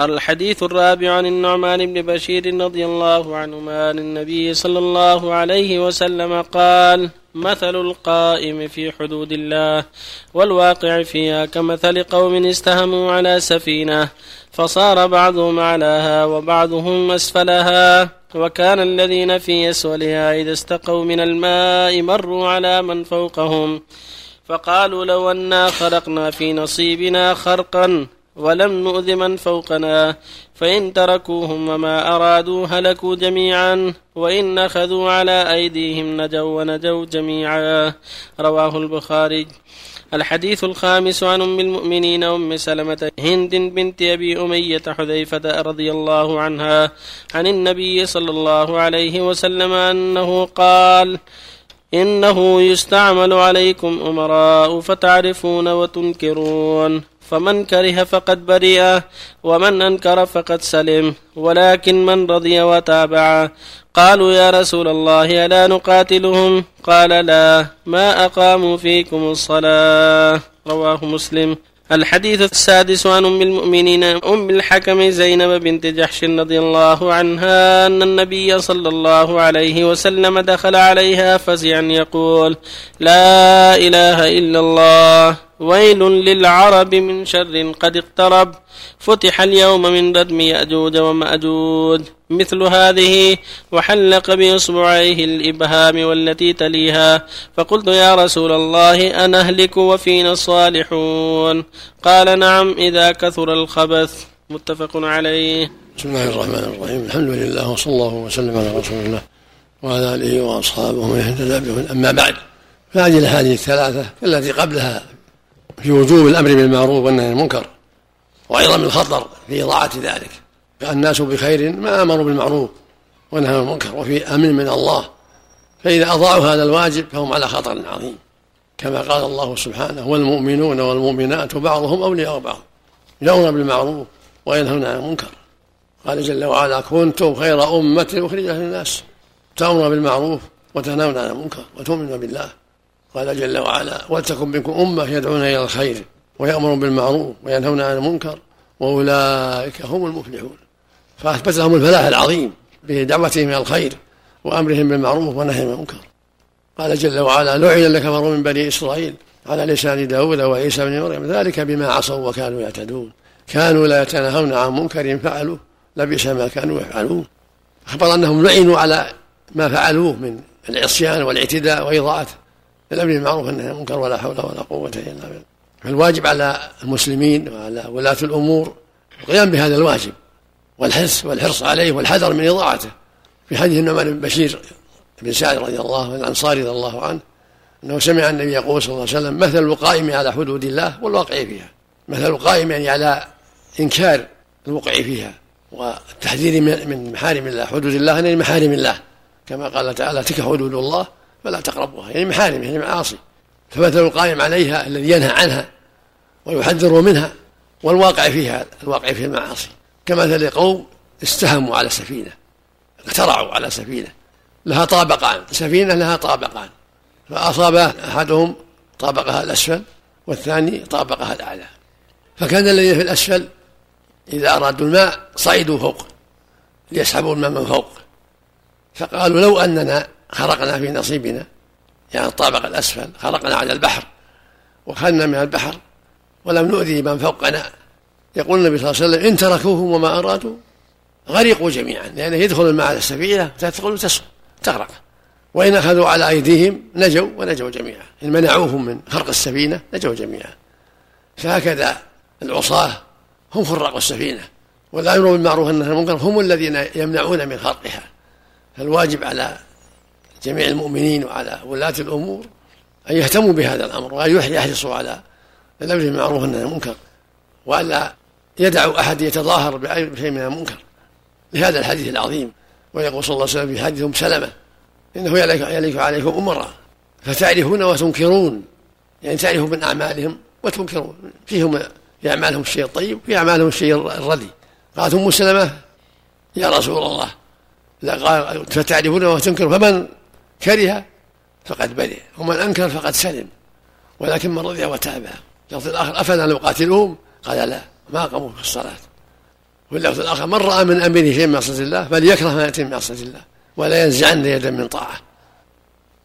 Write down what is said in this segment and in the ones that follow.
الحديث الرابع عن النعمان بن بشير رضي الله عنهما عن النبي صلى الله عليه وسلم قال مثل القائم في حدود الله والواقع فيها كمثل قوم استهموا على سفينة فصار بعضهم اعلاها وبعضهم أسفلها وكان الذين في اسولها إذا استقوا من الماء مروا على من فوقهم فقالوا لو أنا خرقنا في نصيبنا خرقا ولم نؤذ من فوقنا. فإن تركوهم وما أرادوا هلكوا جميعا وإن أخذوا على أيديهم نجوا ونجوا جميعا. رواه البخاري. الحديث الخامس عن أم المؤمنين أم سلمة هند بنت أبي أمية حذيفة رضي الله عنها عن النبي صلى الله عليه وسلم أنه قال إنه يستعمل عليكم أمراء فتعرفون وتنكرون. فمن كره فقد برئ ومن أنكر فقد سلم. ولكن من رضي وتابع. قالوا يا رسول الله ألا نقاتلهم؟ قال لا ما أقاموا فيكم الصلاة. رواه مسلم. الحديث السادس عن أم المؤمنين أم الحكم زينب بنت جحش رضي الله عنها أن النبي صلى الله عليه وسلم دخل عليها فزعا يقول لا إله إلا الله. ويل للعرب من شر قد اقترب. فتح اليوم من ردم يأجوج ومأجوج. مثل هذه وحلق بإصبعيه الإبهام والتي تليها. فقلت يا رسول الله أنهلك وفينا الصالحون. قال نعم إذا كثر الخبث. متفق عليه. بسم الله الرحمن الرحيم. الحمد لله وصلى الله وسلم على رسول الله وعلى آله وأصحابه ومن اهتدى بهم أما بعد فهذه الأحاديث الثلاثة التي قبلها في وجوب الأمر بالمعروف والنهي عن المنكر وعظم الخطر في إضاعة ذلك الناس بخير ما امروا بالمعروف ونهوا عن المنكر وفي أمن من الله فإذا أضاعوا هذا الواجب فهم على خطر عظيم. كما قال الله سبحانه والمؤمنون والمؤمنات بعضهم أولياء بعض يأمرون بالمعروف وينهون عن المنكر. قال جل وعلا كنتم خير أمة أخرجت للناس تأمرون بالمعروف وتنهون عن المنكر وتؤمنون بالله. قال جل وعلا ولتكن منكم أمة يدعون إلى الخير ويأمرون بالمعروف وينهون عن المنكر وأولئك هم المفلحون. فأثبت لهم الفلاح العظيم بدعوتهم إلى الخير وأمرهم بالمعروف ونهيهم عن المنكر. قال جل وعلا لعن الذين كفروا من بني إسرائيل على لسان داود وعيسى بن مريم ذلك بما عصوا وكانوا يعتدون. كانوا لا يتناهون عن منكر فعلوه لبئس ما كانوا يفعلون. أخبر أنهم لعنوا على ما فعلوه من العصيان والاعتداء وإضاعة الامر بالمعروف والنهي عن المنكر ولا حول ولا قوة إلا بالله. فالواجب على المسلمين وعلى ولاة الأمور القيام بهذا الواجب والحرص والحرص عليه والحذر من إضاعته. في حديث النعمان بن بشير بن سعد رضي الله عنه الأنصاري رضي الله عنه أنه سمع النبي يقول صلى الله عليه وسلم مثل القائم على حدود الله والواقع فيها. مثل القائم يعني على إنكار الوقع فيها والتحذير من محارم الله. حدود الله يعني محارم الله. كما قال تعالى تلك حدود الله فلا تقربوها. يعني محارم يعني معاصي. فمثل القائم عليها الذي ينهى عنها ويحذر منها والواقع فيها الواقع في المعاصي كمثل قوم استهموا على سفينة اخترعوا على سفينة. لها طابقان سفينة لها طابقان. فأصاب أحدهم طابقها الأسفل والثاني طابقها الأعلى. فكان الذين في الأسفل إذا أرادوا الماء صعدوا فوق ليسحبوا الماء من فوق. فقالوا لو أننا خرقنا في نصيبنا يعني الطابق الأسفل خرقنا على البحر وخلنا من البحر ولم نؤذي من فوقنا. يقول النبي صلى الله عليه وسلم إن تركوهم وما أرادوا غرقوا جميعا لأنه يدخل على السفينة تدخل وتسقط تغرق. وإن أخذوا على أيديهم نجوا ونجوا جميعا. إن منعوهم من خرق السفينة نجوا جميعا. فهكذا العصاة هم خرقوا السفينة والأمر بالمعروف عن المنكر هم الذين يمنعون من خرقها. فالواجب على جميع المؤمنين وعلى ولاة الأمور أن يهتموا بهذا الأمر وأن يحرصوا على الأمر بالمعروف عن المنكر وألا يدعوا أحد يتظاهر بشيء من المنكر. لهذا الحديث العظيم ويقول صلى الله عليه وسلم في حديث أم سلمة إنه يليك عليكم أمراء فتعرفون وتنكرون. يعني تعرفوا من أعمالهم وتنكرون. فيهم في أعمالهم الشيء الطيب في أعمالهم الشيء الردي. قالت أم سلمة يا رسول الله فتعرفون وتنكرون. فمن كره فقد برئ ومن أنكر فقد سلم. ولكن من رضي وتابع لفظ الآخر أفلا نقاتلهم قال لا ما قاموا في الصلاة. وفي اللفظ الآخر من رأى من أمره شيء من معصية الله فليكره ما يأتي من معصية الله ولا ينزعن يدا من طاعة.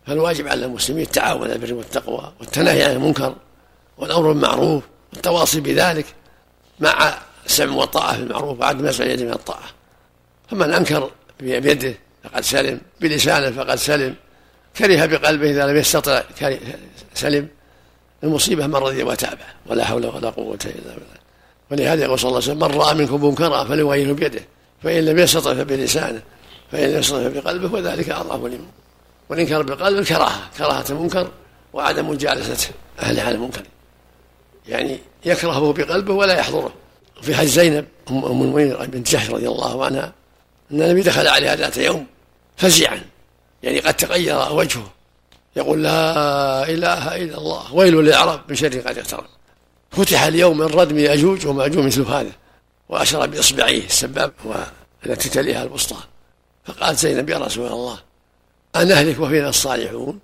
فالواجب على المسلمين التعاون على البر والتقوى والتناهي عن المنكر والأمر بالمعروف والتواصي بذلك مع السمع والطاعة في المعروف وعدم نزع اليد من الطاعة. فمن أنكر بيده فقد سلم بلسانه فقد سلم كره بقلبه إذا لم يستطع سلم. المصيبة من رضي وتابع ولا حول ولا قوة إلا بالله. ولهذا يقول صلى الله عليه وسلم من رأى منكم منكرا فليغيره بيده. فإن لم يستطع فبلسانه. فإن لم يستطع فبقلبه وذلك أضعف الإيمان. والإنكار بالقلب الكراهة كراهة. المنكر وعدم مجالسة أهل على المنكر. يعني يكرهه بقلبه ولا يحضره. في حج زينب أم المؤمنين بنت جحش رضي الله عنها أن النبي دخل عليها ذات يوم فزعا. يعني قد تغير وجهه. يقول لا إله إلا الله. ويل للأعراب من شر قد اقترب. فتح اليوم من ردم يأجوج ومأجوج مثل هذا وأشار بإصبعيه السباب والتي تليها الوسطى. فقالت زينب يا رسول الله أنهلك وفينا الصالحون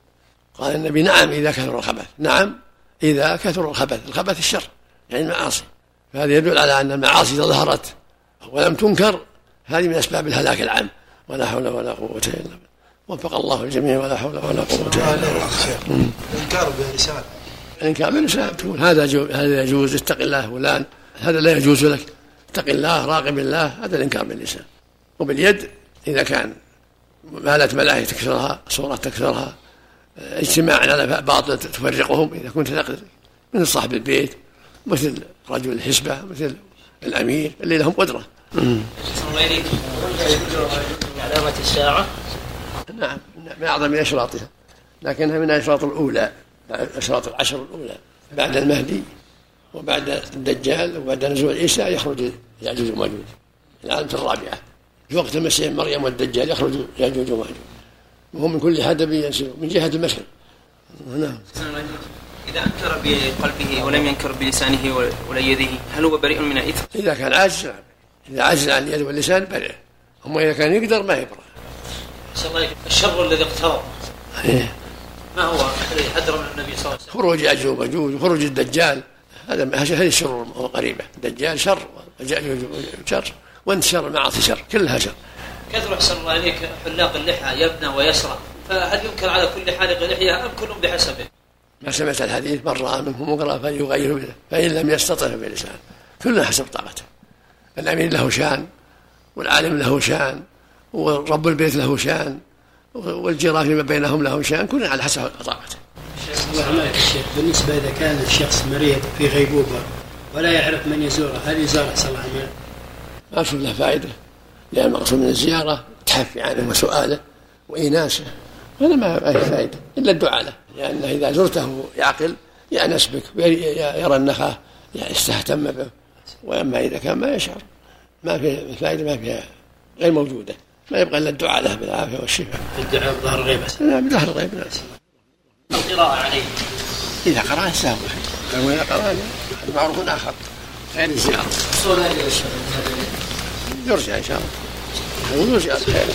قال النبي نعم إذا كثر الخبث. نعم إذا كثر الخبث. الخبث الشر يعني المعاصي. فهذا يدل على أن المعاصي إذا ظهرت ولم تنكر هذه من أسباب الهلاك العام. ولا حول ولا قوة إلا بالله. وفق الله الجميع ولا حول ولا قوة إلا بالله. الإنكار باللسان الإنكار باللسان تقول هذا هذا يجوز اتق الله فلان هذا لا يجوز لك. اتق الله راقب الله هذا الإنكار باللسان. وباليد إذا كان مالت ملاهي تكسرها صورة تكسرها اجتماعا على باطل تفرقهم إذا كنت تقدر مثل صاحب البيت مثل رجل الحسبة مثل الأمير اللي لهم قدرة. علامة الساعة. نعم من أعظم أشراطها. لكنها من الأشراط الأولى أشراط العشر الأولى بعد المهدي وبعد الدجال وبعد نزول عيسى يخرج يأجوج وماجوج العالم الرابعة. في وقت المسيح مريم والدجال يخرج يأجوج وماجوج وهم من كل حدب ينسلون من جهة المشرق. نعم. إذا أنكر بقلبه ولم ينكر بلسانه ولا يده هل هو بريء من الإثم؟ إذا كان عاجز نعم إذا عجز عن اليد واللسان برئ أما إذا كان يقدر ما يبرأ. الشر الذي اقترب. إيه. ما هو الذي حذر من النبي صلى الله عليه وسلم؟ خروج يأجوج ومأجوج وخروج الدجال. هذا هذه الشر قريبة. الدجال شر ويأجوج شر. وانتشار المعاصي شر. كلها شر. كثر أحسن الله إليك حلاق اللحى يبنى ويسرى. فهل ينكر على كل حالق لحيه أم كل بحسبه؟ ما سمعت الحديث من رأى منكم منكرا فليغيره بيده فإن لم يستطع فبلسانه كلنا حسب طاقته. الامير له شان والعالم له شان. ورب البيت له شان والجيران فيما بينهم له شان كل على حسب طاقته. الله الشيخ بالنسبة إذا كان الشخص مريض في غيبوبة ولا يعرف من يزوره هل يزاره صلى الله عليه وسلم؟ ما أشوف له فائدة لأن المقصود من الزيارة التحفي عنه وسؤاله وإناسه هذا ما فيه فائدة إلا الدعاء له لأنه إذا زرته يعقل يأنس بك ويرى أنك يستهتم به وأما إذا كان ما يشعر ما في الفائدة ما فيها غير موجودة ما يبقى إلا الدعاء له بالعافية والشفاء. الدعاء بظهر الغيب نعم بظهر الغيب نعم القراءة عليه. إذا قرأ يستهوى أما إذا قرأ معروف آخر. غير الزيارة. يرجع إن شاء الله. ويرجع الخير